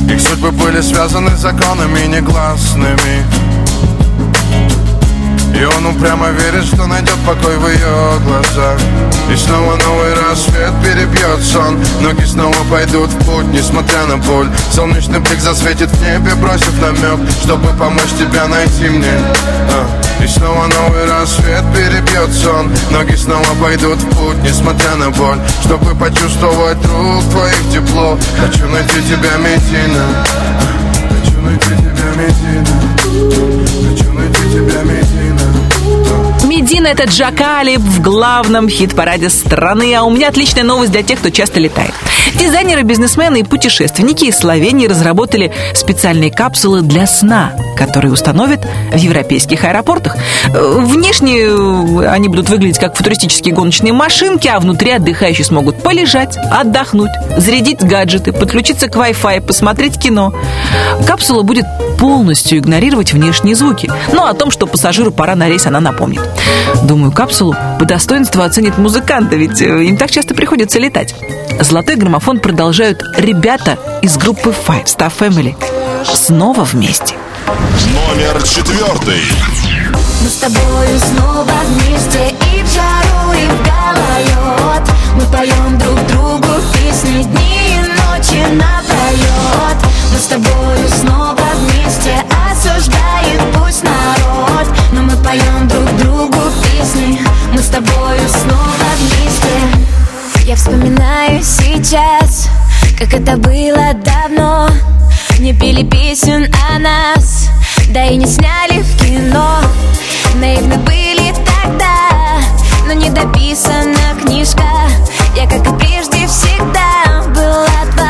Их судьбы были связаны законами негласными и он упрямо верит, что найдет покой в ее глазах. И снова новый рассвет перебьет сон. Ноги снова пойдут в путь, несмотря на боль. Солнечный блик засветит в небе, бросив намек Чтобы помочь тебя найти мне. А. И снова новый рассвет перебьет сон. Ноги снова пойдут в путь, несмотря на боль. Чтобы почувствовать рук твоих тепло. Хочу найти тебя, Медина. Хочу найти тебя, Медина. Хочу найти тебя, Медина Медина – это Джакалип в главном хит-параде страны. А у меня отличная новость для тех, кто часто летает. Дизайнеры, бизнесмены и путешественники из Словении разработали специальные капсулы для сна, которые установят в европейских аэропортах. Внешне они будут выглядеть как футуристические гоночные машинки, а внутри отдыхающие смогут полежать, отдохнуть, зарядить гаджеты, подключиться к Wi-Fi, посмотреть кино. Капсула будет полностью игнорировать внешние звуки. Но о том, что пассажиру пора на рейс, она напомнит. Думаю, капсулу по достоинству оценят музыканты, ведь им так часто приходится летать. Золотой граммофон продолжают ребята из группы Five Star Family. Снова вместе. Номер четвертый. Мы с тобою снова вместе и в жару, и в гололед Мы поем друг другу песни дни и ночи напролет Мы с тобою снова вместе, осуждает пусть народ. Но мы поем друг другу песни, мы с тобою снова вместе. Я вспоминаю сейчас, как это было давно. Не пели песен о нас, да и не сняли в кино. Наивны были тогда, но не дописана книжка. Я, как и прежде, всегда была твоей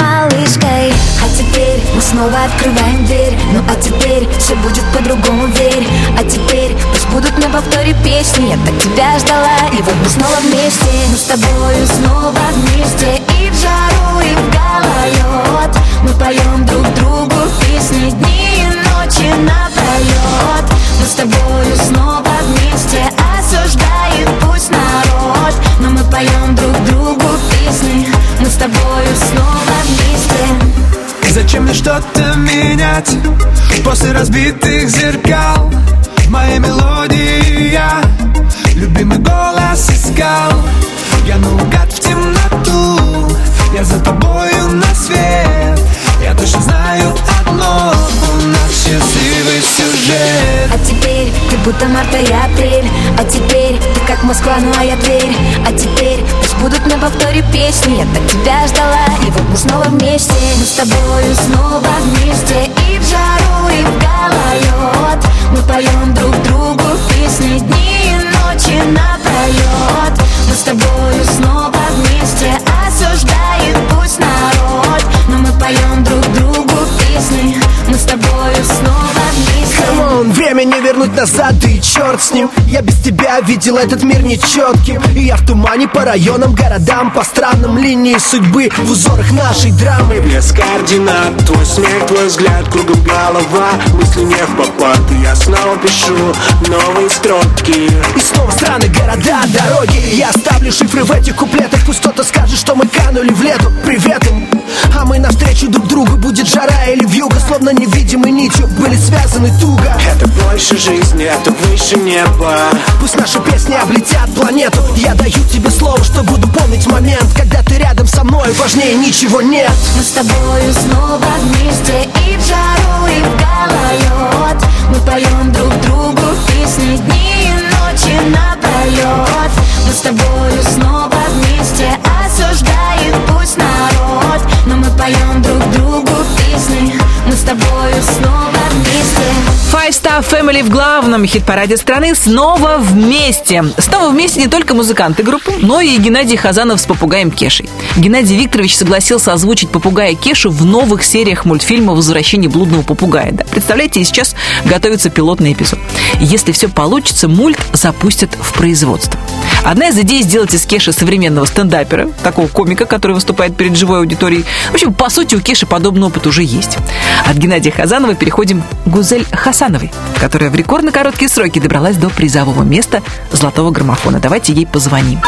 малышкой. А теперь мы снова открываем дверь. Ну а теперь все будет по-другому, верь. А теперь пусть будут на повторе песни. Я так тебя ждала, и вот мы снова вместе. Мы с тобою снова вместе. И в жару, и в гололед. Мы поем друг другу песни дни и ночи напролет Мы с тобою снова вместе. Осуждает пусть народ. Но мы поем друг другу песни. Мы с тобою снова Зачем мне что-то менять? После разбитых зеркал Моя мелодия я Любимый голос искал. Я наугад в темноту Я за тобою на свет. Я точно знаю одно счастливый сюжет. А теперь ты будто марта и апрель А теперь ты как Москва, ну а я дверь. А теперь пусть будут на повторе песни. Я так тебя ждала, и вот мы снова вместе. Мы с тобою снова вместе. И в жару, и в не вернуть назад, да и черт с ним. Я без тебя видел этот мир нечетким. И я в тумане по районам, городам По странам. Линии судьбы В узорах нашей драмы. Без координат, твой смех, твой взгляд Кругом голова, мысли не в попад И я снова пишу новые строки. И снова страны, города, дороги. Я оставлю шифры в этих куплетах. Пусть кто-то скажет, что мы канули в лету Привет им А мы навстречу друг другу Будет жара или вьюга. Словно невидимой нитью Были связаны туго. Это больше жизни, это выше неба. Пусть наши песни облетят планету. Я даю тебе слово, что буду помнить момент. Когда ты рядом со мной Важнее ничего нет. Мы с тобою снова вместе И в жару, и в гололед. Мы поем друг другу песни Дни и ночи напролет Мы с тобою снова вместе Осуждает пусть народ. Но мы поем друг другу песни. Мы с тобою снова Five Star Family в главном хит-параде страны снова вместе. Снова вместе не только музыканты группы, но и Геннадий Хазанов с попугаем Кешей. Геннадий Викторович согласился озвучить попугая Кешу в новых сериях мультфильма «Возвращение блудного попугая». Да, представляете, сейчас готовится пилотный эпизод. Если все получится, мульт запустят в производство. Одна из идей сделать из Кеши современного стендапера, такого комика, который выступает перед живой аудиторией. В общем, по сути, у Кеши подобный опыт уже есть. От Геннадия Хазанова переходим к Гузель Хасановой, которая в рекордно короткие сроки добралась до призового места золотого граммофона. Давайте ей позвоним.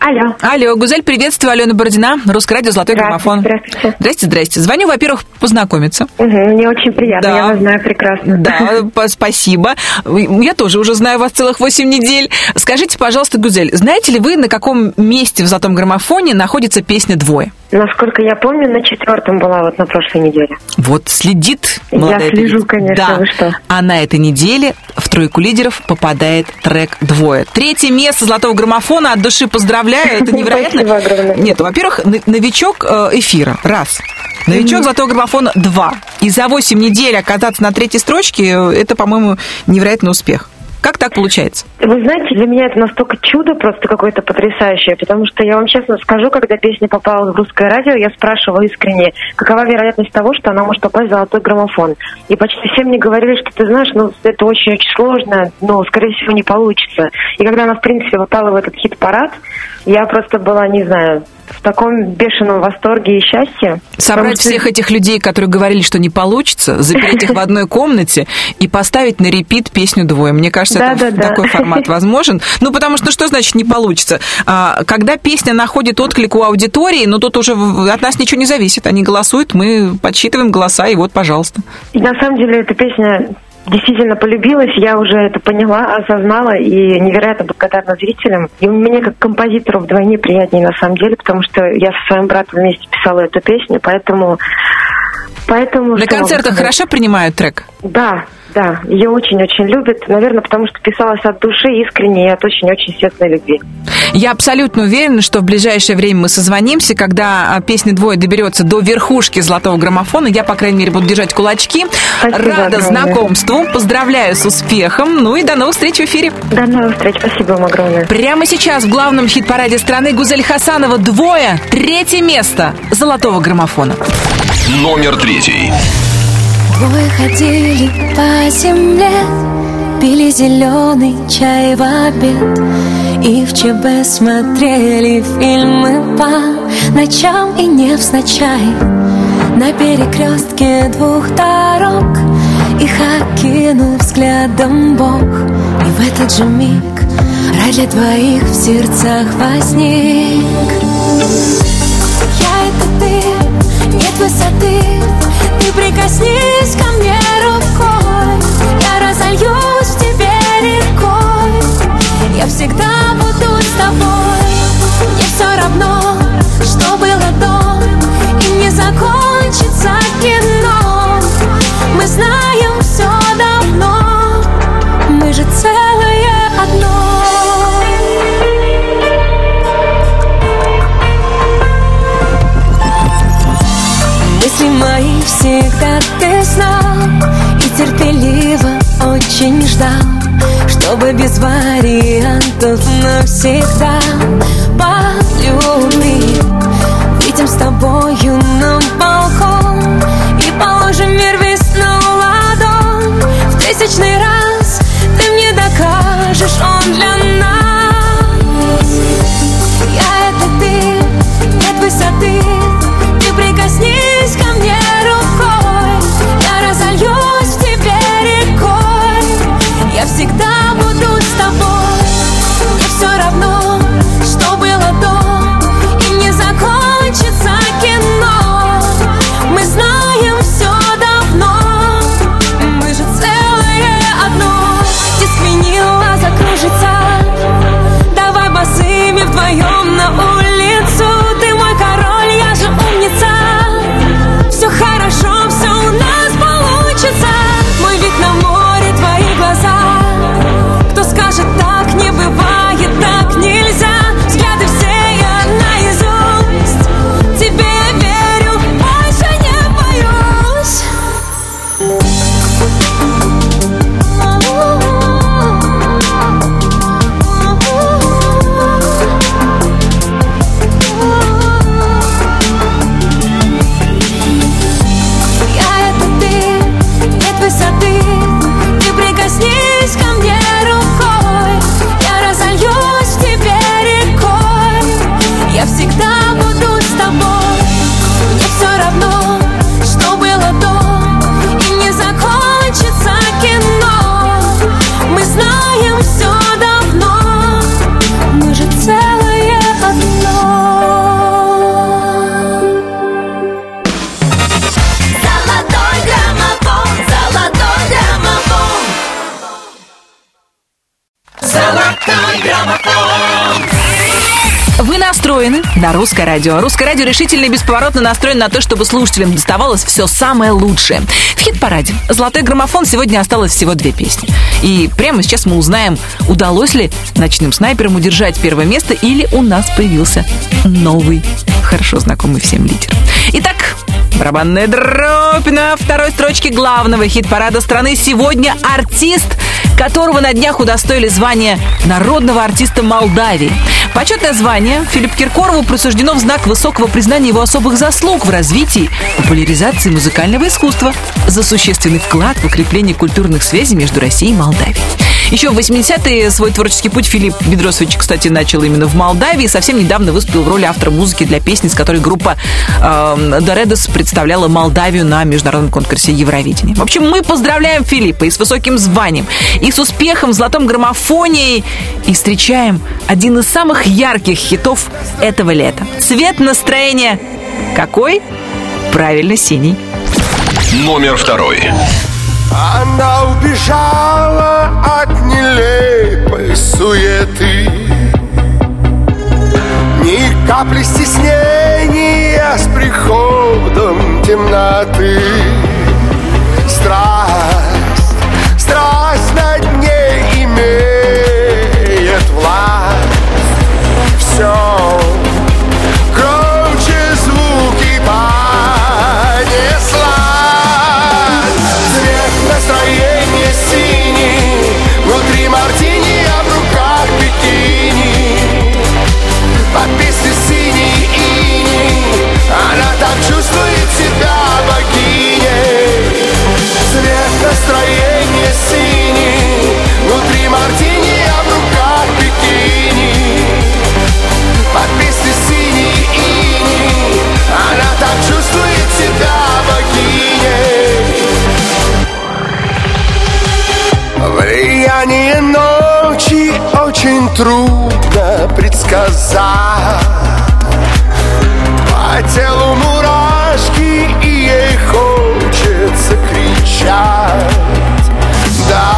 Алло. Алло, Гузель, приветствую, Алена Бородина, Русское радио «Золотой граммофон». Здравствуйте. Здрасте, здрасте. Звоню, во-первых, познакомиться. Угу, мне очень приятно, Да. я вас знаю прекрасно. Да, спасибо. Я тоже уже знаю вас целых 8 недель. Скажите, пожалуйста, Гузель, знаете ли вы, на каком месте в «Золотом граммофоне» находится песня «Двое»? Насколько я помню, на четвертом была вот на прошлой неделе. Вот следит Я молодая слежу, певица. конечно, Да. вы что. А на этой неделе в тройку лидеров попадает трек «Двое». Третье место золотого граммофона. От души поздравляю. Это невероятно. Спасибо огромное. Нет, во-первых, новичок э, эфира. Раз. Новичок золотого граммофона. Два. И за 8 недель оказаться на третьей строчке, это, по-моему, невероятный успех. Как так получается? Вы знаете, для меня это настолько чудо просто какое-то потрясающее, потому что я вам честно скажу, когда песня попала в русское радио, я спрашивала искренне, какова вероятность того, что она может попасть в золотой граммофон. И почти все мне говорили, что ты знаешь, ну это очень-очень сложно, но скорее всего не получится. И когда она в принципе попала в этот хит-парад, я просто была, не знаю, в таком бешеном восторге и счастье. Собрать что- всех этих людей, которые говорили, что не получится, запереть их в одной комнате и поставить на репит песню «Двое». Мне кажется, это такой формат возможен. Ну, потому что что значит не получится? А, когда песня находит отклик у аудитории, ну, тут уже от нас ничего не зависит. Они голосуют, мы подсчитываем голоса, и вот, пожалуйста. И на самом деле эта песня действительно полюбилась, я уже это поняла, осознала и невероятно благодарна зрителям. И мне как композитору вдвойне приятнее на самом деле, потому что я со своим братом вместе писала эту песню, поэтому... поэтому На концертах хорошо принимают трек? Да, да, ее очень-очень любят, наверное, потому что писалась от души, искренне и от очень-очень светлой любви. Я абсолютно уверена, что в ближайшее время мы созвонимся, когда а, песня «Двое» доберется до верхушки золотого граммофона. Я, по крайней мере, буду держать кулачки. Спасибо Рада огромное. знакомству, поздравляю с успехом. Ну и до новых встреч в эфире. До новых встреч, спасибо вам огромное. Прямо сейчас в главном хит-параде страны Гузель Хасанова «Двое». Третье место золотого граммофона. Номер третий. Двое ходили по земле, пили зеленый чай в обед. И в ЧБ смотрели фильмы по ночам и не невзначай. На перекрестке двух дорог Их окинул взглядом Бог. И в этот же миг рай для двоих в сердцах возник. Я это ты, нет высоты Прикоснись ко мне рукой. Я разольюсь в тебе рекой. Я всегда буду с тобой. Мне все равно, всегда ты знал И терпеливо очень ждал Чтобы без вариантов навсегда. Полюби Выйдем с тобою на русское радио. Русское радио решительно и бесповоротно настроено на то, чтобы слушателям доставалось все самое лучшее. В хит-параде «Золотой граммофон» сегодня осталось всего две песни. И прямо сейчас мы узнаем, удалось ли ночным снайперам удержать первое место или у нас появился новый, хорошо знакомый всем лидер. Итак, Барабанная дробь на второй строчке главного хит-парада страны. Сегодня артист, которого на днях удостоили звания народного артиста Молдавии. Почетное звание Филипп Киркорову присуждено в знак высокого признания его особых заслуг в развитии, популяризации музыкального искусства за существенный вклад в укрепление культурных связей между Россией и Молдавией. Еще в 80-е свой творческий путь Филипп Бедросович, кстати, начал именно в Молдавии. Совсем недавно выступил в роли автора музыки для песни, с которой группа э, представляла Молдавию на международном конкурсе Евровидения. В общем, мы поздравляем Филиппа и с высоким званием, и с успехом в золотом граммофоне, и встречаем один из самых ярких хитов этого лета. Цвет настроения какой? Правильно, синий. Номер второй. Она убежала от нелепой суеты. Ни капли стеснения с приходом темноты очень трудно предсказать. По телу мурашки и ей хочется кричать. Да,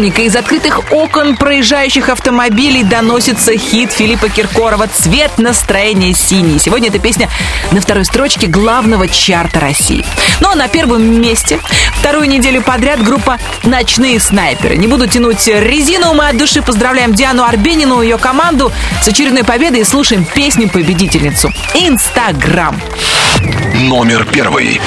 радиоприемника из открытых окон проезжающих автомобилей доносится хит Филиппа Киркорова «Цвет настроения синий». Сегодня эта песня на второй строчке главного чарта России. Ну а на первом месте вторую неделю подряд группа «Ночные снайперы». Не буду тянуть резину, мы от души поздравляем Диану Арбенину и ее команду с очередной победой и слушаем песню-победительницу «Инстаграм». Номер первый.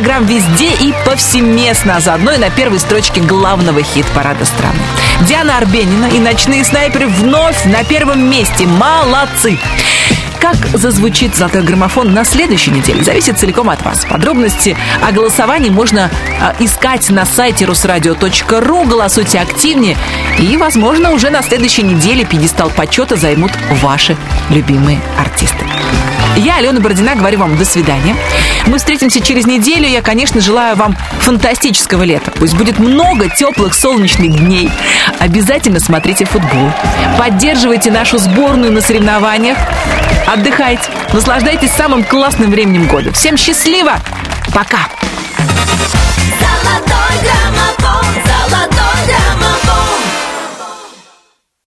Инстаграм везде и повсеместно. А заодно и на первой строчке главного хит-парада страны. Диана Арбенина и «Ночные снайперы» вновь на первом месте. Молодцы! Как зазвучит «Золотой граммофон» на следующей неделе, зависит целиком от вас. Подробности о голосовании можно а, искать на сайте русрадио.ру. Голосуйте активнее. И, возможно, уже на следующей неделе пьедестал почета займут ваши любимые артисты. Я, Алена Бородина, говорю вам до свидания. Мы встретимся через неделю. Я, конечно, желаю вам фантастического лета. Пусть будет много теплых солнечных дней. Обязательно смотрите футбол. Поддерживайте нашу сборную на соревнованиях. Отдыхайте. Наслаждайтесь самым классным временем года. Всем счастливо. Пока. Золотой граммофон,